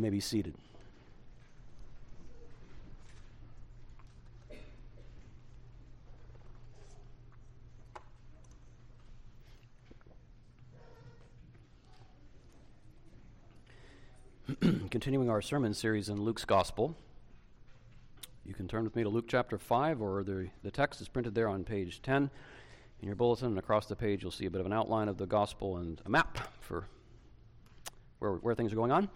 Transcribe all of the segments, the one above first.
You may be seated. Continuing our sermon series in Luke's Gospel. You can turn with me to Luke chapter 5, or the, the text is printed there on page 10 in your bulletin. And across the page, you'll see a bit of an outline of the Gospel and a map for where, where things are going on.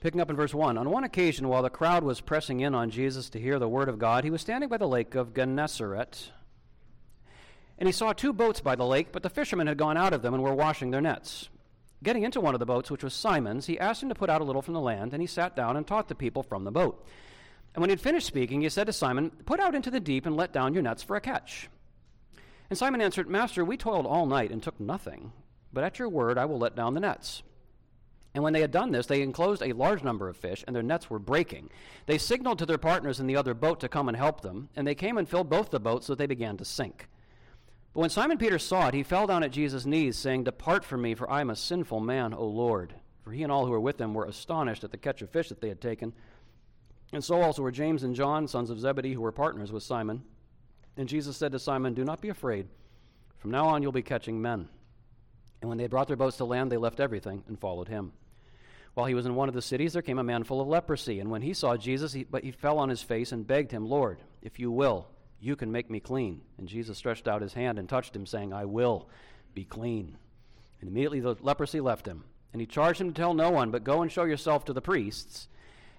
Picking up in verse 1 On one occasion, while the crowd was pressing in on Jesus to hear the word of God, he was standing by the lake of Gennesaret. And he saw two boats by the lake, but the fishermen had gone out of them and were washing their nets. Getting into one of the boats, which was Simon's, he asked him to put out a little from the land, and he sat down and taught the people from the boat. And when he had finished speaking, he said to Simon, Put out into the deep and let down your nets for a catch. And Simon answered, Master, we toiled all night and took nothing, but at your word I will let down the nets. And when they had done this, they enclosed a large number of fish, and their nets were breaking. They signaled to their partners in the other boat to come and help them, and they came and filled both the boats so that they began to sink. But when Simon Peter saw it, he fell down at Jesus' knees, saying, Depart from me, for I am a sinful man, O Lord. For he and all who were with him were astonished at the catch of fish that they had taken. And so also were James and John, sons of Zebedee, who were partners with Simon. And Jesus said to Simon, Do not be afraid. From now on you'll be catching men. And when they had brought their boats to land, they left everything and followed him. While he was in one of the cities, there came a man full of leprosy. And when he saw Jesus, he, but he fell on his face and begged him, Lord, if you will, you can make me clean. And Jesus stretched out his hand and touched him, saying, I will be clean. And immediately the leprosy left him. And he charged him to tell no one, but go and show yourself to the priests,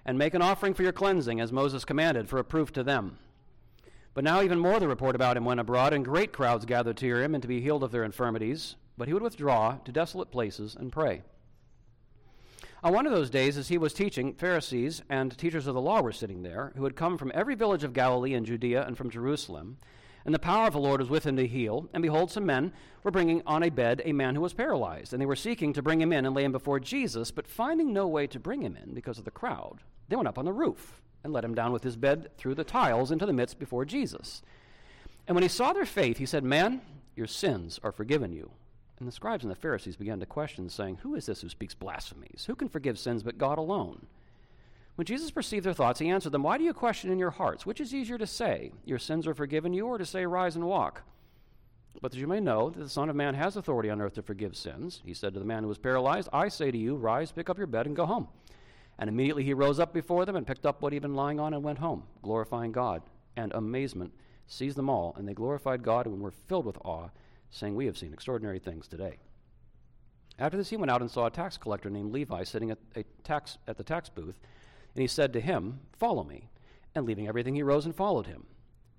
and make an offering for your cleansing, as Moses commanded, for a proof to them. But now even more the report about him went abroad, and great crowds gathered to hear him and to be healed of their infirmities. But he would withdraw to desolate places and pray. On one of those days, as he was teaching, Pharisees and teachers of the law were sitting there, who had come from every village of Galilee and Judea and from Jerusalem. And the power of the Lord was with him to heal. And behold, some men were bringing on a bed a man who was paralyzed. And they were seeking to bring him in and lay him before Jesus, but finding no way to bring him in because of the crowd, they went up on the roof and let him down with his bed through the tiles into the midst before Jesus. And when he saw their faith, he said, Man, your sins are forgiven you. And the scribes and the Pharisees began to question, saying, Who is this who speaks blasphemies? Who can forgive sins but God alone? When Jesus perceived their thoughts, he answered them, Why do you question in your hearts? Which is easier to say, Your sins are forgiven you, or to say, Rise and walk? But that you may know that the Son of Man has authority on earth to forgive sins, he said to the man who was paralyzed, I say to you, Rise, pick up your bed, and go home. And immediately he rose up before them and picked up what he had been lying on and went home, glorifying God. And amazement seized them all, and they glorified God and were filled with awe saying, We have seen extraordinary things today. After this, he went out and saw a tax collector named Levi sitting at, a tax, at the tax booth, and he said to him, Follow me. And leaving everything, he rose and followed him.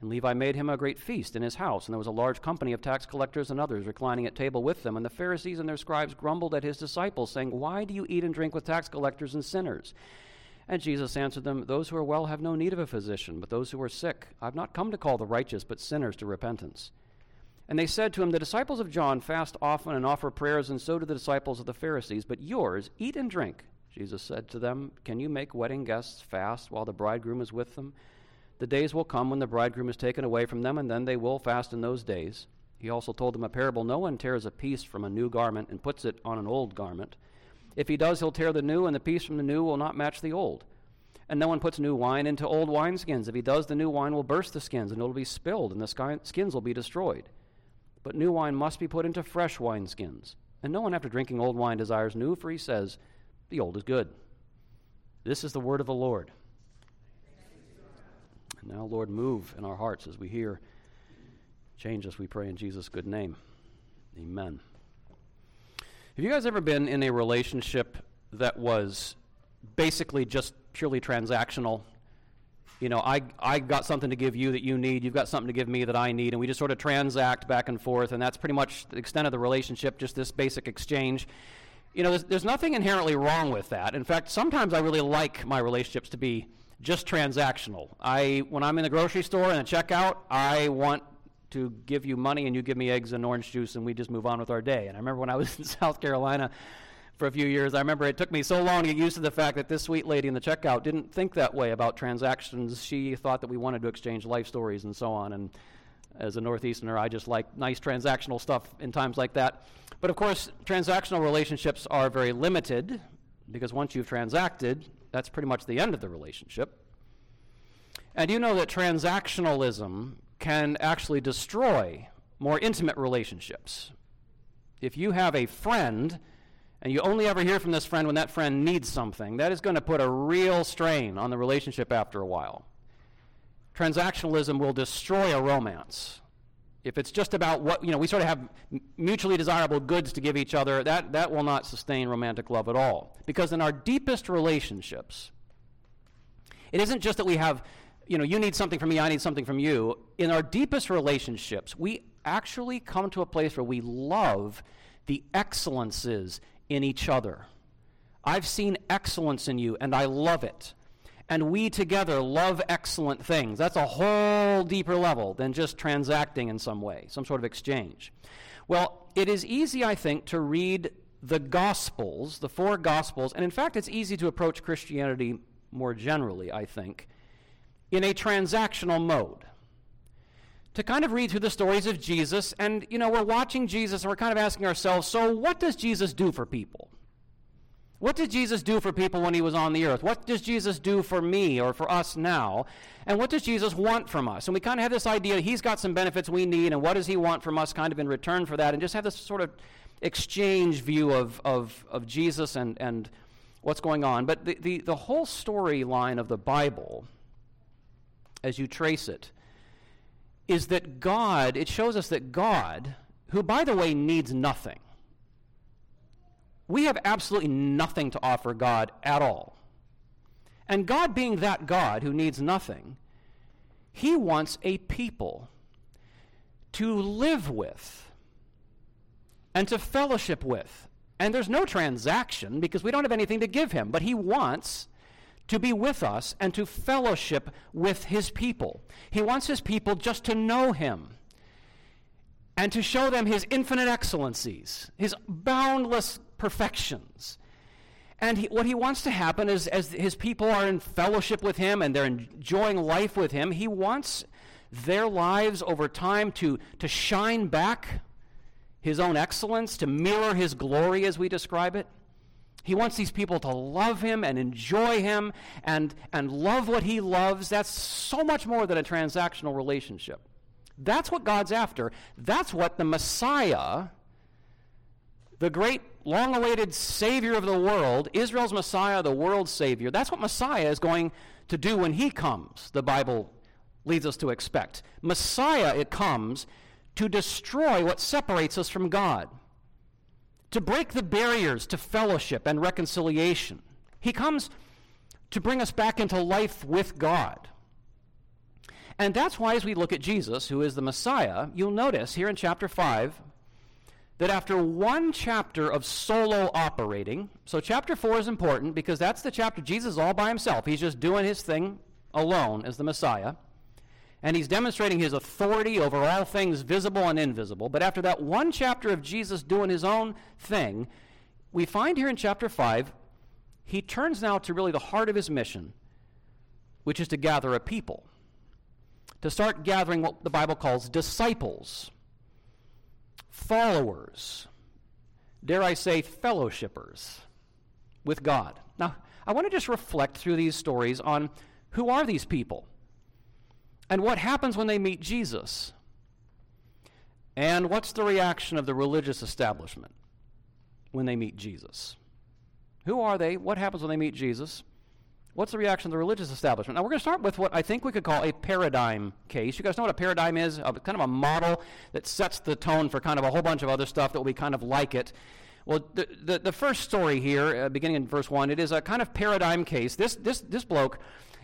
And Levi made him a great feast in his house, and there was a large company of tax collectors and others reclining at table with them. And the Pharisees and their scribes grumbled at his disciples, saying, Why do you eat and drink with tax collectors and sinners? And Jesus answered them, Those who are well have no need of a physician, but those who are sick. I have not come to call the righteous, but sinners to repentance. And they said to him, The disciples of John fast often and offer prayers, and so do the disciples of the Pharisees, but yours eat and drink. Jesus said to them, Can you make wedding guests fast while the bridegroom is with them? The days will come when the bridegroom is taken away from them, and then they will fast in those days. He also told them a parable No one tears a piece from a new garment and puts it on an old garment. If he does, he'll tear the new, and the piece from the new will not match the old. And no one puts new wine into old wineskins. If he does, the new wine will burst the skins, and it will be spilled, and the skins will be destroyed. But new wine must be put into fresh wineskins. And no one after drinking old wine desires new, for he says, The old is good. This is the word of the Lord. And now, Lord, move in our hearts as we hear. Change us, we pray, in Jesus' good name. Amen. Have you guys ever been in a relationship that was basically just purely transactional? You know, I, I got something to give you that you need, you've got something to give me that I need, and we just sort of transact back and forth, and that's pretty much the extent of the relationship, just this basic exchange. You know, there's, there's nothing inherently wrong with that. In fact, sometimes I really like my relationships to be just transactional. I, when I'm in the grocery store and a checkout, I want to give you money and you give me eggs and orange juice and we just move on with our day. And I remember when I was in South Carolina, for a few years. I remember it took me so long to get used to the fact that this sweet lady in the checkout didn't think that way about transactions. She thought that we wanted to exchange life stories and so on. And as a Northeasterner, I just like nice transactional stuff in times like that. But of course, transactional relationships are very limited. because once you've transacted, that's pretty much the end of the relationship. And you know that transactionalism can actually destroy more intimate relationships. If you have a friend and you only ever hear from this friend when that friend needs something, that is going to put a real strain on the relationship after a while. Transactionalism will destroy a romance. If it's just about what, you know, we sort of have mutually desirable goods to give each other, that, that will not sustain romantic love at all. Because in our deepest relationships, it isn't just that we have, you know, you need something from me, I need something from you. In our deepest relationships, we actually come to a place where we love the excellences in each other. I've seen excellence in you, and I love it and we together love excellent things. That's a whole deeper level than just transacting in some way, some sort of exchange. Well, it is easy, I think, to read the Gospels, the four Gospels, and in fact, it's easy to approach Christianity more generally, I think, in a transactional mode. To kind of read through the stories of Jesus, and, you know, we're watching Jesus and we're kind of asking ourselves, so what does Jesus do for people? What did Jesus do for people when he was on the earth? What does Jesus do for me or for us now? And what does Jesus want from us? And we kind of have this idea he's got some benefits we need, and what does he want from us kind of in return for that? And just have this sort of exchange view of, of, of Jesus and, and what's going on. But the, the, the whole storyline of the Bible, as you trace it, is that God, it shows us that God, who by the way needs nothing, we have absolutely nothing to offer God at all. And God, being that God who needs nothing, He wants a people to live with and to fellowship with. And there's no transaction because we don't have anything to give Him, but He wants to be with us and to fellowship with His people. He wants His people just to know Him and to show them His infinite excellencies, His boundless perfections. And he, what he wants to happen is, as his people are in fellowship with him and they're enjoying life with him, he wants their lives over time to, to shine back his own excellence, to mirror his glory as we describe it. He wants these people to love him and enjoy him and, and love what he loves. That's so much more than a transactional relationship. That's what God's after. That's what the Messiah, the great long awaited Savior of the world, Israel's Messiah, the world's Savior. That's what Messiah is going to do when he comes, the Bible leads us to expect. Messiah, it comes to destroy what separates us from God, to break the barriers to fellowship and reconciliation. He comes to bring us back into life with God. And that's why, as we look at Jesus, who is the Messiah, you'll notice here in chapter 5, that after one chapter of solo operating, so chapter 4 is important because that's the chapter Jesus is all by himself. He's just doing his thing alone as the Messiah. And he's demonstrating his authority over all things visible and invisible. But after that one chapter of Jesus doing his own thing, we find here in chapter 5, he turns now to really the heart of his mission, which is to gather a people, to start gathering what the Bible calls disciples followers, dare I say, fellowshippers with God. Now, I want to just reflect through these stories on who are these people and what happens when they meet Jesus. And what's the reaction of the religious establishment when they meet Jesus? Who are they? What happens when they meet Jesus? What's the reaction of the religious establishment? Now, we're going to start with what I think we could call a paradigm case. You guys know what a paradigm is? A, kind of a model that sets the tone for kind of a whole bunch of other stuff that will be kind of like it. Well, the, the, the first story here, uh, beginning in verse 1, it is a kind of paradigm case. This, this, this bloke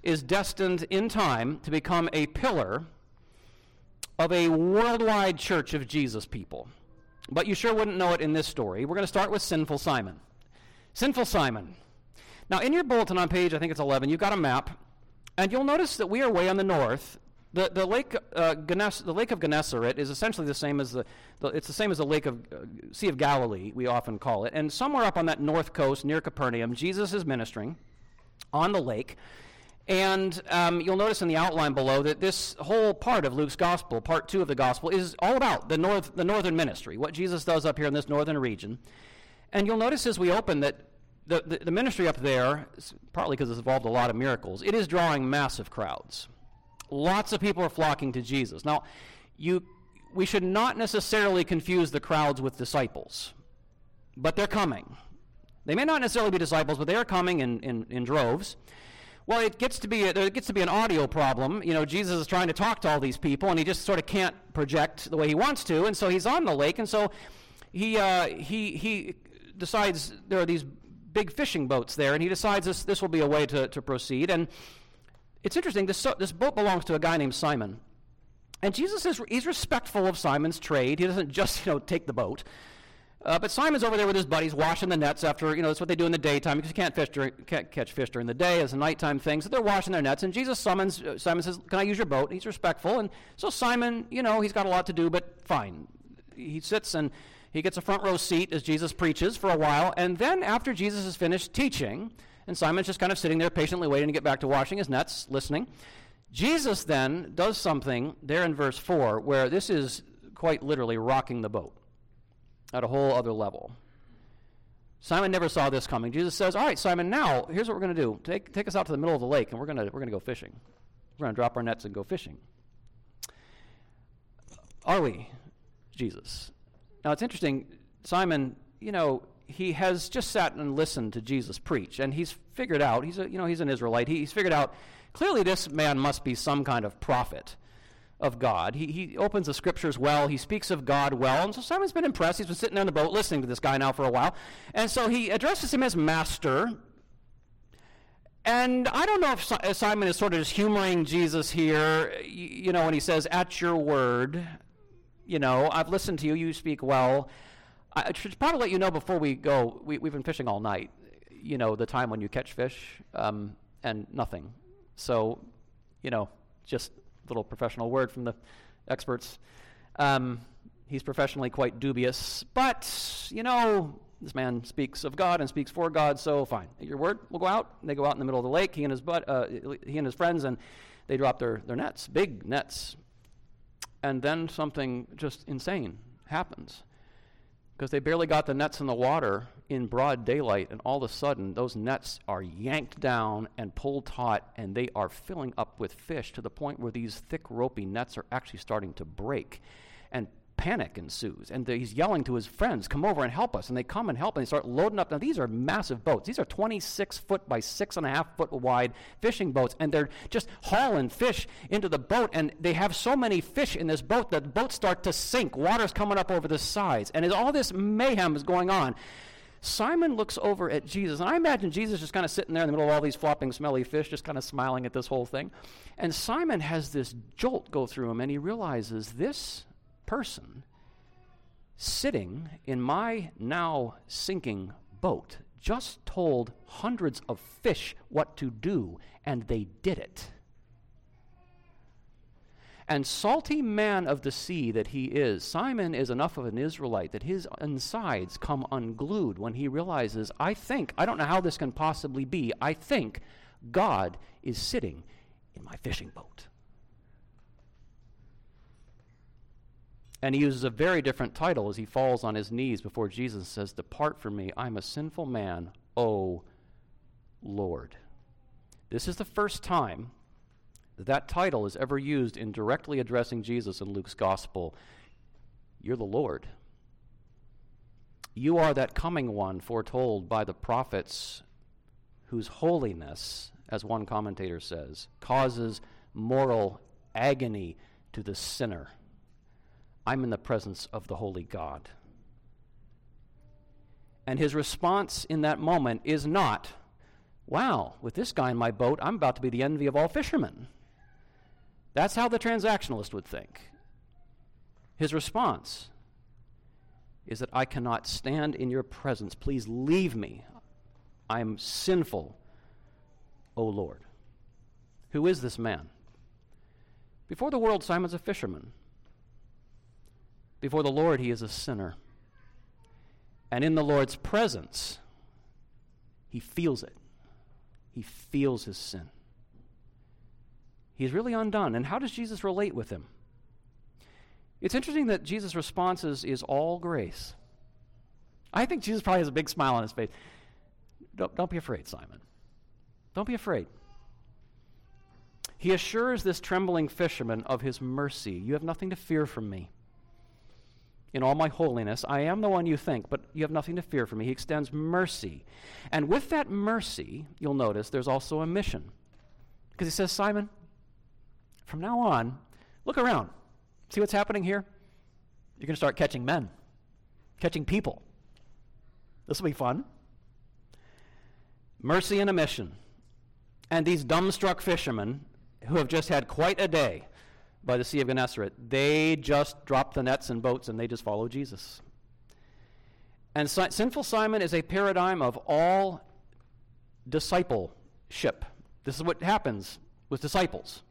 is destined in time to become a pillar of a worldwide church of Jesus people. But you sure wouldn't know it in this story. We're going to start with Sinful Simon. Sinful Simon. Now, in your bulletin on page, I think it's 11, you've got a map, and you'll notice that we are way on the north. The, the, lake, uh, Gennes- the lake of Gennesaret is essentially the same as the, the it's the same as the lake of uh, Sea of Galilee, we often call it. And somewhere up on that north coast near Capernaum, Jesus is ministering on the lake. And um, you'll notice in the outline below that this whole part of Luke's gospel, part two of the gospel, is all about the, north, the northern ministry, what Jesus does up here in this northern region. And you'll notice as we open that the, the, the ministry up there, partly because it's involved a lot of miracles, it is drawing massive crowds. Lots of people are flocking to Jesus. Now, you, we should not necessarily confuse the crowds with disciples, but they're coming. They may not necessarily be disciples, but they are coming in, in, in droves. Well, it gets to be a, it gets to be an audio problem. You know, Jesus is trying to talk to all these people, and he just sort of can't project the way he wants to, and so he's on the lake, and so he uh, he he decides there are these big fishing boats there, and he decides this this will be a way to, to proceed. And it's interesting. This this boat belongs to a guy named Simon, and Jesus is he's respectful of Simon's trade. He doesn't just you know take the boat. Uh, but Simon's over there with his buddies washing the nets after, you know, that's what they do in the daytime because you can't, fish during, can't catch fish during the day. It's a nighttime thing. So they're washing their nets. And Jesus summons, uh, Simon says, Can I use your boat? He's respectful. And so Simon, you know, he's got a lot to do, but fine. He sits and he gets a front row seat as Jesus preaches for a while. And then after Jesus has finished teaching, and Simon's just kind of sitting there patiently waiting to get back to washing his nets, listening, Jesus then does something there in verse 4 where this is quite literally rocking the boat at a whole other level. Simon never saw this coming. Jesus says, All right, Simon, now here's what we're going to do. Take, take us out to the middle of the lake, and we're going to we're going to go fishing. We're going to drop our nets and go fishing. Are we, Jesus? Now it's interesting. Simon, you know, he has just sat and listened to Jesus preach, and he's figured out, he's a, you know, he's an Israelite. He, he's figured out clearly this man must be some kind of prophet of God. He, he opens the scriptures well. He speaks of God well. And so Simon's been impressed. He's been sitting on the boat listening to this guy now for a while. And so he addresses him as master. And I don't know if Simon is sort of just humoring Jesus here, you know, when he says, At your word, you know, I've listened to you, you speak well. I should probably let you know before we go, we, have been fishing all night, you know, the time when you catch fish, um, and nothing. So, you know, just little professional word from the experts. Um, he's professionally quite dubious, but, you know, this man speaks of God and speaks for God, so fine. Your word, we'll go out. They go out in the middle of the lake, he and his, butt, uh, he and his friends, and they drop their, their nets, big nets. And then something just insane happens because they barely got the nets in the water in broad daylight, and all of a sudden, those nets are yanked down and pulled taut, and they are filling up with fish to the point where these thick, ropey nets are actually starting to break. And panic ensues. And he's yelling to his friends, Come over and help us. And they come and help, and they start loading up. Now, these are massive boats. These are 26 foot by six and a half foot wide fishing boats. And they're just hauling fish into the boat. And they have so many fish in this boat that the boats start to sink. Water's coming up over the sides. And as all this mayhem is going on, Simon looks over at Jesus, and I imagine Jesus just kind of sitting there in the middle of all these flopping, smelly fish, just kind of smiling at this whole thing. And Simon has this jolt go through him, and he realizes this person sitting in my now sinking boat just told hundreds of fish what to do, and they did it. And salty man of the sea that he is, Simon is enough of an Israelite that his insides come unglued when he realizes, I think, I don't know how this can possibly be, I think God is sitting in my fishing boat. And he uses a very different title as he falls on his knees before Jesus and says, Depart from me, I'm a sinful man, O Lord. This is the first time that that title is ever used in directly addressing Jesus in Luke's gospel. You're the Lord. You are that coming one foretold by the prophets, whose holiness, as one commentator says, causes moral agony to the sinner. I'm in the presence of the holy God. And his response in that moment is not, wow, with this guy in my boat, I'm about to be the envy of all fishermen. That's how the transactionalist would think. His response is that I cannot stand in your presence. Please leave me. I am sinful, O Lord. Who is this man? Before the world, Simon's a fisherman. Before the Lord, he is a sinner. And in the Lord's presence, he feels it. He feels his sin. He's really undone. And how does Jesus relate with him? It's interesting that Jesus' responses is all grace. I think Jesus probably has a big smile on his face. don't, don't be afraid, Simon. Don't be afraid. He assures this trembling fisherman of his mercy. You have nothing to fear from me. In all my holiness, I am the one you think, but you have nothing to fear from me. He extends mercy. And with that mercy, you'll notice there's also a mission. Because he says, Simon, from now on, look around. See what's happening here? You're going to start catching men, catching people. This will be fun. Mercy and a mission. And these dumbstruck fishermen who have just had quite a day by the Sea of Gennesaret, they just drop the nets and boats and they just follow Jesus. And si- sinful Simon is a paradigm of all discipleship. This is what happens with disciples.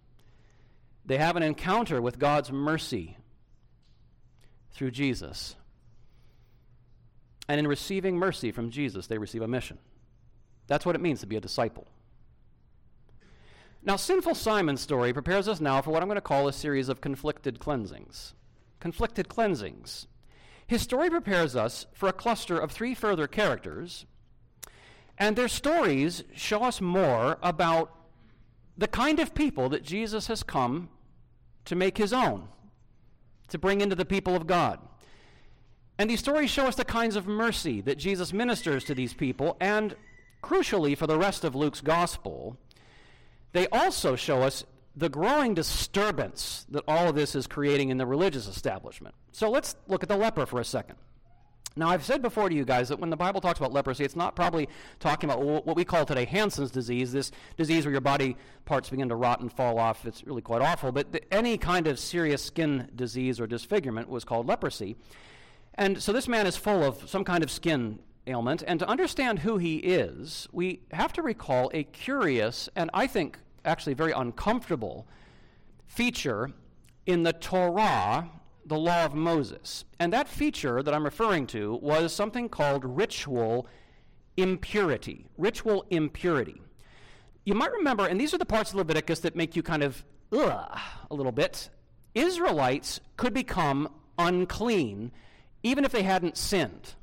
They have an encounter with God's mercy through Jesus. And in receiving mercy from Jesus, they receive a mission. That's what it means to be a disciple. Now, sinful Simon's story prepares us now for what I'm going to call a series of conflicted cleansings. Conflicted cleansings. His story prepares us for a cluster of three further characters, and their stories show us more about the kind of people that Jesus has come to make his own, to bring into the people of God. And these stories show us the kinds of mercy that Jesus ministers to these people, and crucially for the rest of Luke's gospel, they also show us the growing disturbance that all of this is creating in the religious establishment. So let's look at the leper for a second. Now, I've said before to you guys that when the Bible talks about leprosy, it's not probably talking about what we call today Hansen's disease, this disease where your body parts begin to rot and fall off. It's really quite awful. But any kind of serious skin disease or disfigurement was called leprosy. And so this man is full of some kind of skin ailment. And to understand who he is, we have to recall a curious and I think actually very uncomfortable feature in the Torah, the law of Moses. And that feature that I'm referring to was something called ritual impurity. Ritual impurity. You might remember, and these are the parts of Leviticus that make you kind of ugh a little bit. Israelites could become unclean even if they hadn't sinned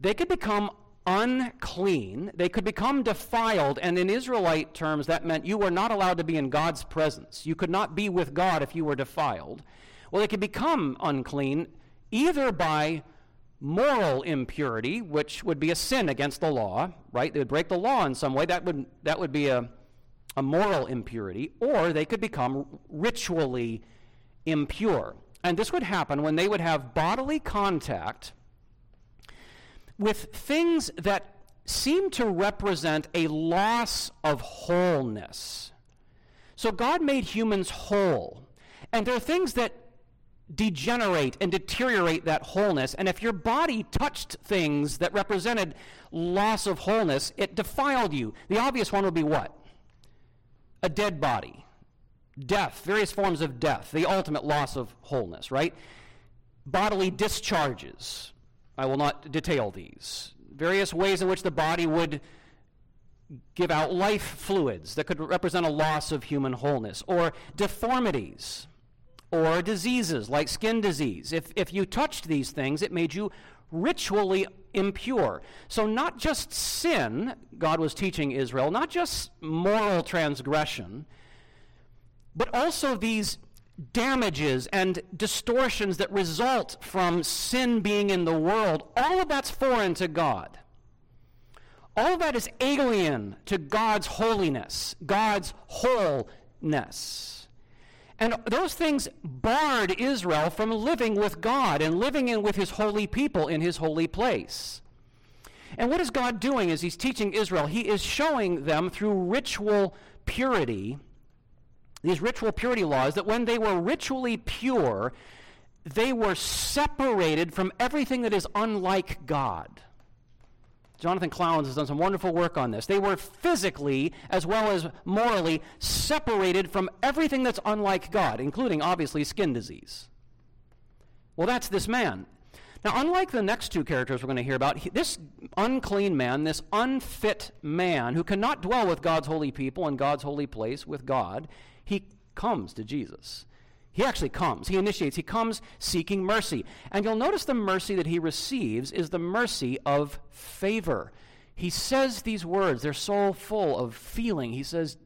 they could become unclean, they could become defiled, and in Israelite terms, that meant you were not allowed to be in God's presence. You could not be with God if you were defiled. Well, they could become unclean either by moral impurity, which would be a sin against the law, right? They would break the law in some way. That would, that would be a, a moral impurity. Or they could become ritually impure. And this would happen when they would have bodily contact with things that seem to represent a loss of wholeness. So God made humans whole. And there are things that degenerate and deteriorate that wholeness. And if your body touched things that represented loss of wholeness, it defiled you. The obvious one would be what? A dead body. Death, various forms of death, the ultimate loss of wholeness, right? Bodily discharges, I will not detail these. Various ways in which the body would give out life fluids that could represent a loss of human wholeness, or deformities, or diseases like skin disease. If, if you touched these things, it made you ritually impure. So, not just sin, God was teaching Israel, not just moral transgression, but also these damages and distortions that result from sin being in the world, all of that's foreign to God. All of that is alien to God's holiness, God's wholeness. And those things barred Israel from living with God and living in with his holy people in his holy place. And what is God doing as he's teaching Israel? He is showing them through ritual purity these ritual purity laws, that when they were ritually pure, they were separated from everything that is unlike God. Jonathan Klawans has done some wonderful work on this. They were physically, as well as morally, separated from everything that's unlike God, including, obviously, skin disease. Well, that's this man. Now, unlike the next two characters we're going to hear about, he, this unclean man, this unfit man who cannot dwell with God's holy people in God's holy place with God, he comes to Jesus. He actually comes. He initiates. He comes seeking mercy. And you'll notice the mercy that he receives is the mercy of favor. he says these words. They're so full of feeling. He says,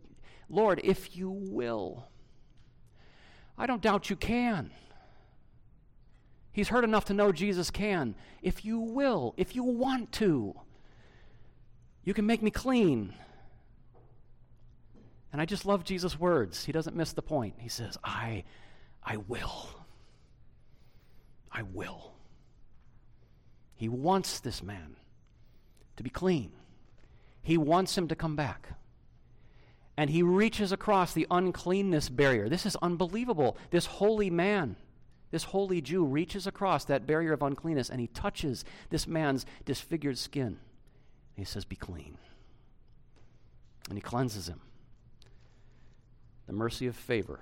Lord, if you will. I don't doubt you can. He's heard enough to know Jesus can. If you will, if you want to, you can make me clean. And I just love Jesus' words. He doesn't miss the point. He says, I, I will. I will. He wants this man to be clean. He wants him to come back. And he reaches across the uncleanness barrier. This is unbelievable. This holy man, this holy Jew, reaches across that barrier of uncleanness and he touches this man's disfigured skin. He says, Be clean. And he cleanses him the mercy of favor.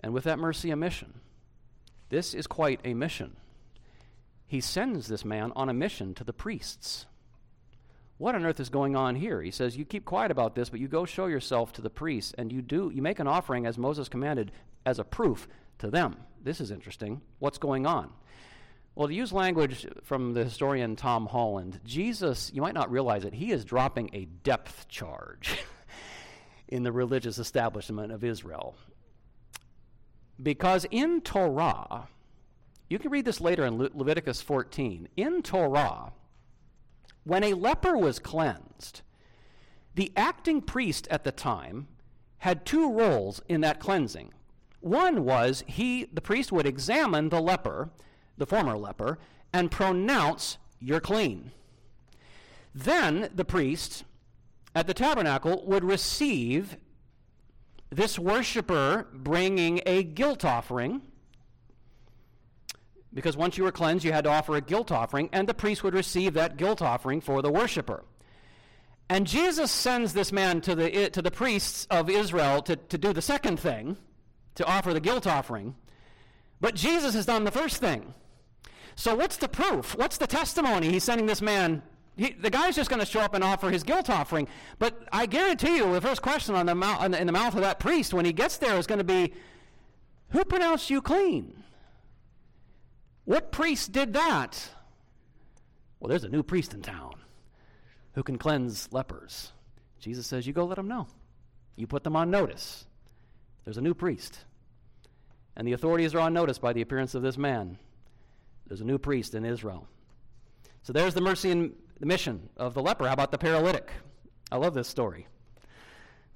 And with that mercy, a mission. This is quite a mission. He sends this man on a mission to the priests. What on earth is going on here? He says, You keep quiet about this, but you go show yourself to the priests, and you do you make an offering as Moses commanded as a proof to them. This is interesting. What's going on? Well, to use language from the historian Tom Holland, Jesus, you might not realize it, he is dropping a depth charge. in the religious establishment of Israel. Because in Torah, you can read this later in Le- Leviticus 14. In Torah, when a leper was cleansed, the acting priest at the time had two roles in that cleansing. One was he, the priest, would examine the leper, the former leper, and pronounce, You're clean. Then the priest at the tabernacle would receive this worshiper bringing a guilt offering. Because once you were cleansed, you had to offer a guilt offering, and the priest would receive that guilt offering for the worshiper. And Jesus sends this man to the, to the priests of Israel to, to do the second thing, to offer the guilt offering. But Jesus has done the first thing. So, what's the proof? What's the testimony he's sending this man he, the guy's just going to show up and offer his guilt offering. But I guarantee you, the first question on the mouth, in the mouth of that priest when he gets there is going to be, Who pronounced you clean? What priest did that? Well, there's a new priest in town who can cleanse lepers. Jesus says, You go let them know. You put them on notice. There's a new priest. And the authorities are on notice by the appearance of this man. There's a new priest in Israel. So there's the mercy and the mission of the leper. How about the paralytic? I love this story.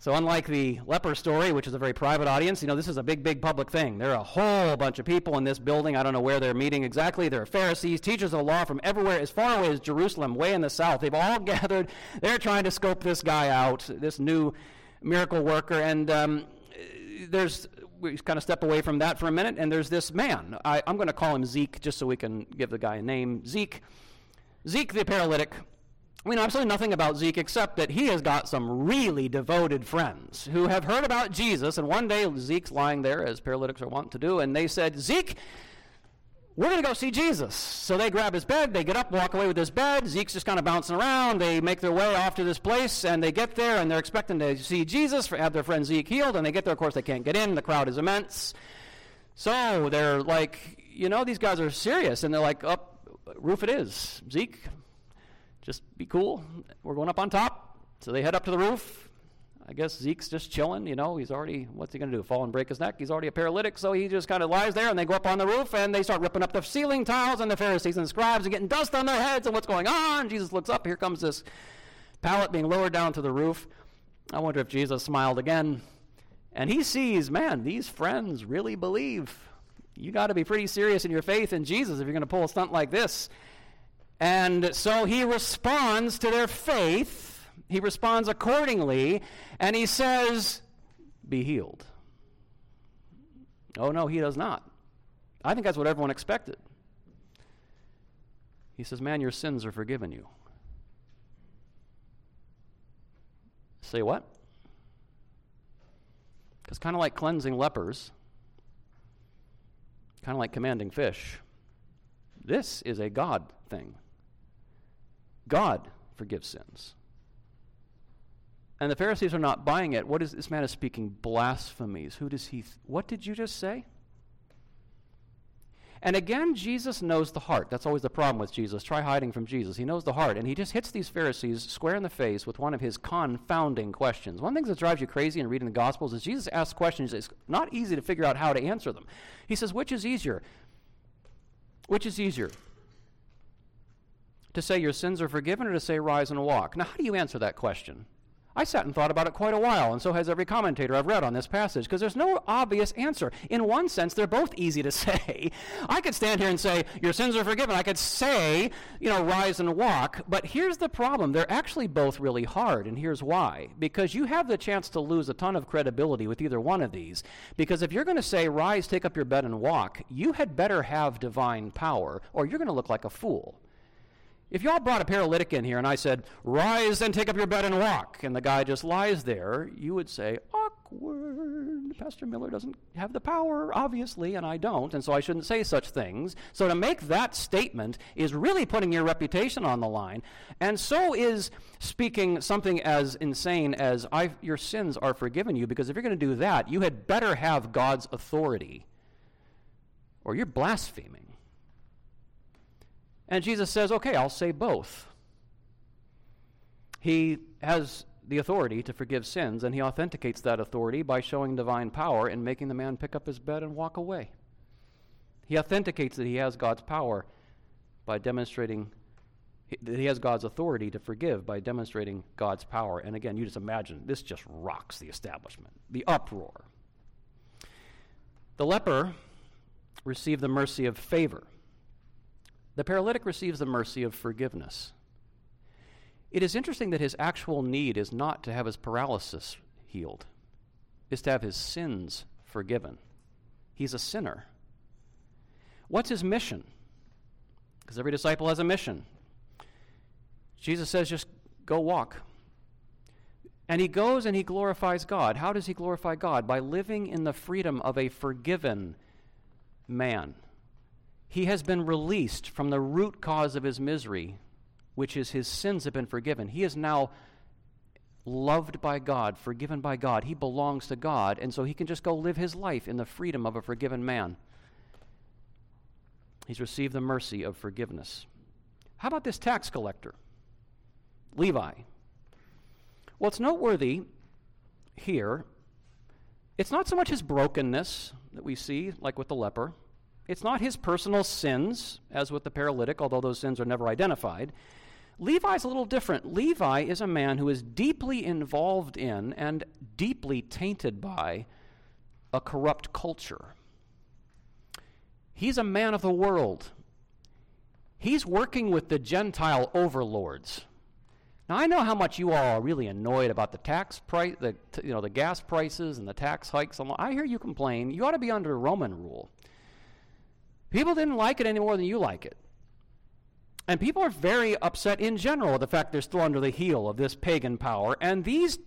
So, unlike the leper story, which is a very private audience, you know, this is a big, big public thing. There are a whole bunch of people in this building. I don't know where they're meeting exactly. There are Pharisees, teachers of the law from everywhere, as far away as Jerusalem, way in the south. They've all gathered. They're trying to scope this guy out, this new miracle worker. And um, there's, we kind of step away from that for a minute, and there's this man. I, I'm going to call him Zeke just so we can give the guy a name. Zeke Zeke the paralytic, we know absolutely nothing about Zeke except that he has got some really devoted friends who have heard about Jesus. And one day Zeke's lying there, as paralytics are wont to do, and they said, Zeke, we're going to go see Jesus. So they grab his bed, they get up, walk away with his bed. Zeke's just kind of bouncing around. They make their way off to this place, and they get there, and they're expecting to see Jesus, have their friend Zeke healed. And they get there, of course, they can't get in. The crowd is immense. So they're like, you know, these guys are serious. And they're like, up. Oh, roof it is. Zeke, just be cool. We're going up on top. So they head up to the roof. I guess Zeke's just chilling, you know. He's already, what's he going to do? Fall and break his neck? He's already a paralytic, so he just kind of lies there, and they go up on the roof, and they start ripping up the ceiling tiles, and the Pharisees and the scribes are getting dust on their heads, and what's going on? Jesus looks up. Here comes this pallet being lowered down to the roof. I wonder if Jesus smiled again. And he sees, man, these friends really believe you got to be pretty serious in your faith in Jesus if you're going to pull a stunt like this. And so he responds to their faith. He responds accordingly, and he says, Be healed. Oh, no, he does not. I think that's what everyone expected. He says, Man, your sins are forgiven you. Say what? Because, kind of like cleansing lepers, kind of like commanding fish. This is a God thing. God forgives sins. And the Pharisees are not buying it. What is this man is speaking blasphemies? Who does he th- What did you just say? And again, Jesus knows the heart. That's always the problem with Jesus. Try hiding from Jesus. He knows the heart. And he just hits these Pharisees square in the face with one of his confounding questions. One of the things that drives you crazy in reading the Gospels is Jesus asks questions. It's not easy to figure out how to answer them. He says, Which is easier? Which is easier? To say your sins are forgiven or to say rise and walk? Now, how do you answer that question? I sat and thought about it quite a while, and so has every commentator I've read on this passage, because there's no obvious answer. In one sense, they're both easy to say. I could stand here and say, Your sins are forgiven. I could say, you know, rise and walk. But here's the problem they're actually both really hard, and here's why. Because you have the chance to lose a ton of credibility with either one of these. Because if you're going to say, Rise, take up your bed and walk, you had better have divine power, or you're going to look like a fool. If y'all brought a paralytic in here and I said, Rise and take up your bed and walk, and the guy just lies there, you would say, Awkward. Pastor Miller doesn't have the power, obviously, and I don't, and so I shouldn't say such things. So to make that statement is really putting your reputation on the line, and so is speaking something as insane as, Your sins are forgiven you, because if you're going to do that, you had better have God's authority, or you're blaspheming. And Jesus says, okay, I'll say both. He has the authority to forgive sins, and he authenticates that authority by showing divine power and making the man pick up his bed and walk away. He authenticates that he has God's power by demonstrating that he has God's authority to forgive by demonstrating God's power. And again, you just imagine this just rocks the establishment, the uproar. The leper received the mercy of favor. The paralytic receives the mercy of forgiveness. It is interesting that his actual need is not to have his paralysis healed, is to have his sins forgiven. He's a sinner. What's his mission? Because every disciple has a mission. Jesus says, just go walk. And he goes and he glorifies God. How does he glorify God? By living in the freedom of a forgiven man he has been released from the root cause of his misery, which is his sins have been forgiven. He is now loved by God, forgiven by God. He belongs to God, and so he can just go live his life in the freedom of a forgiven man. He's received the mercy of forgiveness. How about this tax collector, Levi? Well, it's noteworthy here. It's not so much his brokenness that we see, like with the leper. It's not his personal sins, as with the paralytic, although those sins are never identified. Levi's a little different. Levi is a man who is deeply involved in and deeply tainted by a corrupt culture. He's a man of the world. He's working with the Gentile overlords. Now I know how much you all are really annoyed about the tax price, the you know the gas prices and the tax hikes. I hear you complain. You ought to be under Roman rule. People didn't like it any more than you like it. And people are very upset in general with the fact they're still under the heel of this pagan power. And these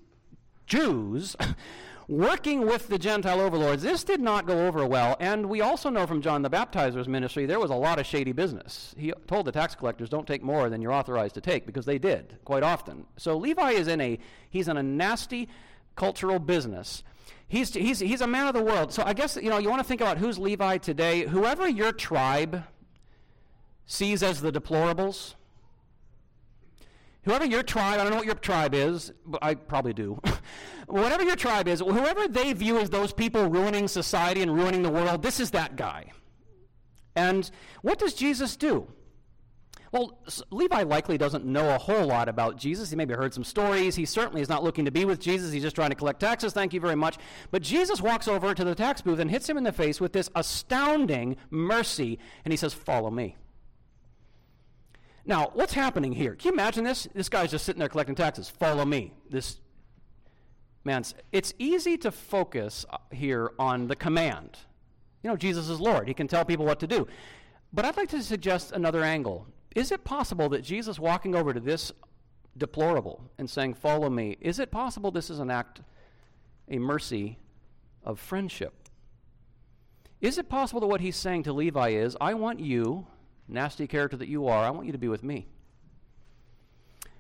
Jews, working with the Gentile overlords, this did not go over well. And we also know from John the Baptizer's ministry there was a lot of shady business. He told the tax collectors, don't take more than you're authorized to take, because they did quite often. So Levi is in a, he's in a nasty cultural business. He's, he's, he's a man of the world. So I guess, you know, you want to think about who's Levi today. Whoever your tribe sees as the deplorables, whoever your tribe, I don't know what your tribe is, but I probably do. Whatever your tribe is, whoever they view as those people ruining society and ruining the world, this is that guy. And what does Jesus do? Well, Levi likely doesn't know a whole lot about Jesus. He maybe heard some stories. He certainly is not looking to be with Jesus. He's just trying to collect taxes. Thank you very much. But Jesus walks over to the tax booth and hits him in the face with this astounding mercy, and he says, Follow me. Now, what's happening here? Can you imagine this? This guy's just sitting there collecting taxes. Follow me. This man, it's easy to focus uh, here on the command. You know, Jesus is Lord. He can tell people what to do. But I'd like to suggest another angle. Is it possible that Jesus walking over to this deplorable and saying, Follow me, is it possible this is an act, a mercy of friendship? Is it possible that what he's saying to Levi is, I want you, nasty character that you are, I want you to be with me?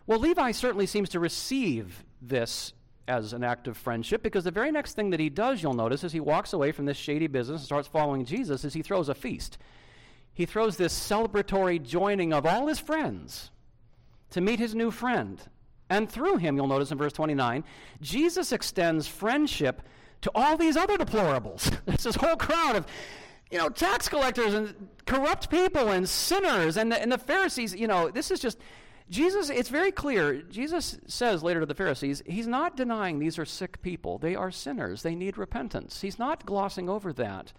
Well, Levi certainly seems to receive this as an act of friendship because the very next thing that he does, you'll notice, as he walks away from this shady business and starts following Jesus, is he throws a feast. He throws this celebratory joining of all his friends to meet his new friend. And through him, you'll notice in verse 29, Jesus extends friendship to all these other deplorables. There's this whole crowd of, you know, tax collectors and corrupt people and sinners and the, and the Pharisees. You know, this is just, Jesus, it's very clear. Jesus says later to the Pharisees, he's not denying these are sick people. They are sinners. They need repentance. He's not glossing over that.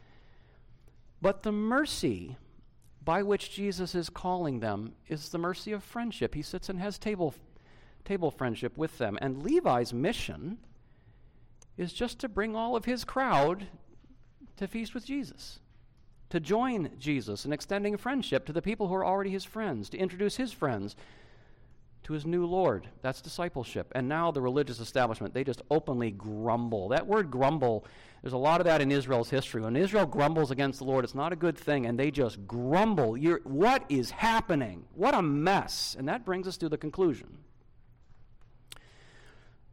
But the mercy by which Jesus is calling them is the mercy of friendship. He sits and has table, table friendship with them. And Levi's mission is just to bring all of his crowd to feast with Jesus, to join Jesus in extending friendship to the people who are already his friends, to introduce his friends to his new Lord. That's discipleship. And now the religious establishment, they just openly grumble. That word grumble, there's a lot of that in Israel's history. When Israel grumbles against the Lord, it's not a good thing, and they just grumble. You're, what is happening? What a mess. And that brings us to the conclusion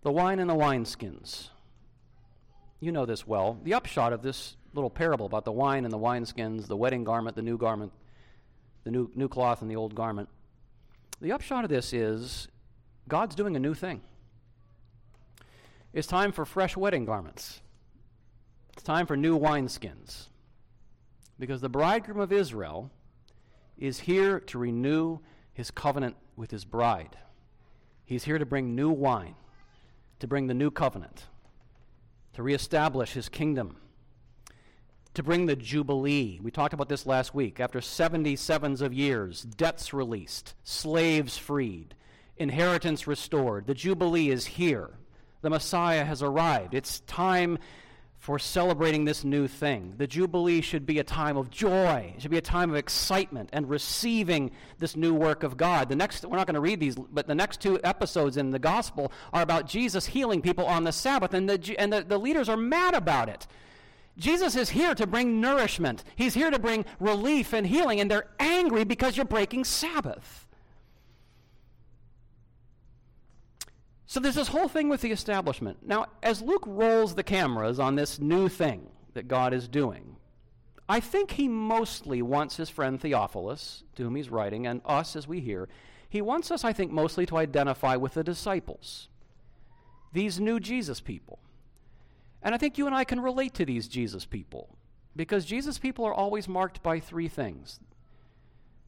the wine and the wineskins. You know this well. The upshot of this little parable about the wine and the wineskins, the wedding garment, the new garment, the new, new cloth and the old garment the upshot of this is God's doing a new thing. It's time for fresh wedding garments. It's time for new wineskins. Because the bridegroom of Israel is here to renew his covenant with his bride. He's here to bring new wine, to bring the new covenant, to reestablish his kingdom to bring the Jubilee. We talked about this last week. After 77s of years, debts released, slaves freed, inheritance restored. The Jubilee is here. The Messiah has arrived. It's time for celebrating this new thing. The Jubilee should be a time of joy. It should be a time of excitement and receiving this new work of God. The next we're not going to read these, but the next two episodes in the gospel are about Jesus healing people on the Sabbath, and the and the, the leaders are mad about it. Jesus is here to bring nourishment. He's here to bring relief and healing, and they're angry because you're breaking Sabbath. So there's this whole thing with the establishment. Now, as Luke rolls the cameras on this new thing that God is doing, I think he mostly wants his friend Theophilus, to whom he's writing, and us as we hear, he wants us, I think, mostly to identify with the disciples, these new Jesus people. And I think you and I can relate to these Jesus people because Jesus people are always marked by three things.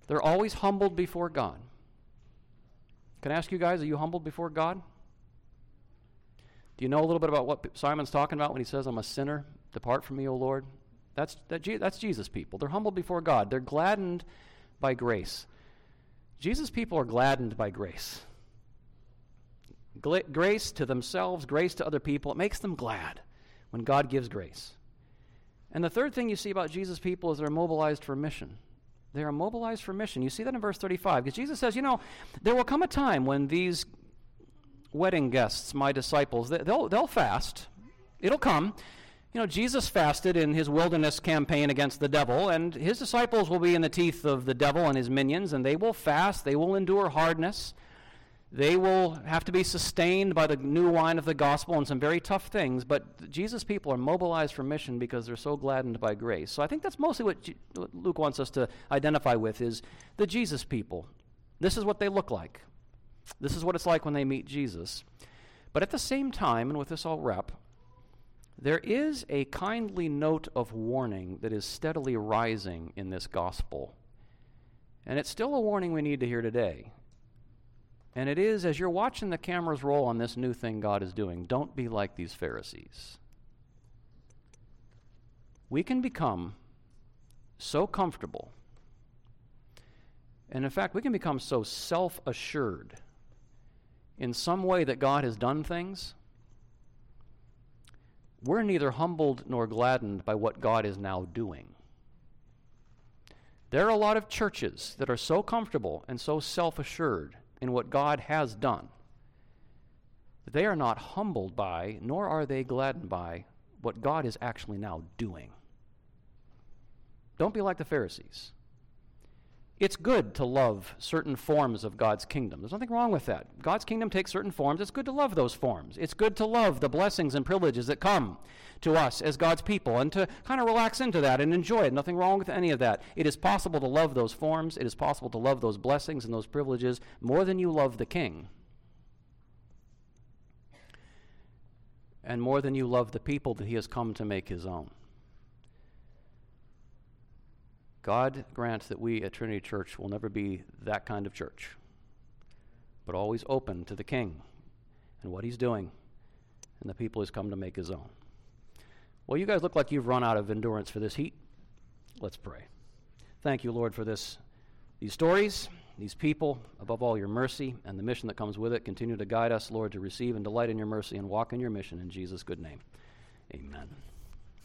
They're always humbled before God. Can I ask you guys, are you humbled before God? Do you know a little bit about what Simon's talking about when he says, I'm a sinner? Depart from me, O Lord. That's, that, that's Jesus people. They're humbled before God. They're gladdened by grace. Jesus people are gladdened by grace. Grace to themselves, grace to other people, it makes them glad when God gives grace. And the third thing you see about Jesus' people is they're mobilized for mission. They are mobilized for mission. You see that in verse 35, because Jesus says, You know, there will come a time when these wedding guests, my disciples, they'll, they'll fast. It'll come. You know, Jesus fasted in his wilderness campaign against the devil, and his disciples will be in the teeth of the devil and his minions, and they will fast. They will endure hardness. They will have to be sustained by the new wine of the gospel and some very tough things, but Jesus' people are mobilized for mission because they're so gladdened by grace. So I think that's mostly what, G- what Luke wants us to identify with is the Jesus people. This is what they look like. This is what it's like when they meet Jesus. But at the same time, and with this all wrap, there is a kindly note of warning that is steadily rising in this gospel. And it's still a warning we need to hear today. And it is as you're watching the cameras roll on this new thing God is doing, don't be like these Pharisees. We can become so comfortable, and in fact, we can become so self assured in some way that God has done things. We're neither humbled nor gladdened by what God is now doing. There are a lot of churches that are so comfortable and so self assured in what God has done. That they are not humbled by, nor are they gladdened by, what God is actually now doing. Don't be like the Pharisees. It's good to love certain forms of God's kingdom. There's nothing wrong with that. God's kingdom takes certain forms. It's good to love those forms. It's good to love the blessings and privileges that come to us as God's people and to kind of relax into that and enjoy it. Nothing wrong with any of that. It is possible to love those forms. It is possible to love those blessings and those privileges more than you love the king. And more than you love the people that he has come to make his own. God grants that we at Trinity Church will never be that kind of church, but always open to the King and what he's doing and the people he's come to make his own. Well, you guys look like you've run out of endurance for this heat. Let's pray. Thank you, Lord, for this, these stories, these people, above all, your mercy and the mission that comes with it. Continue to guide us, Lord, to receive and delight in your mercy and walk in your mission in Jesus' good name. Amen.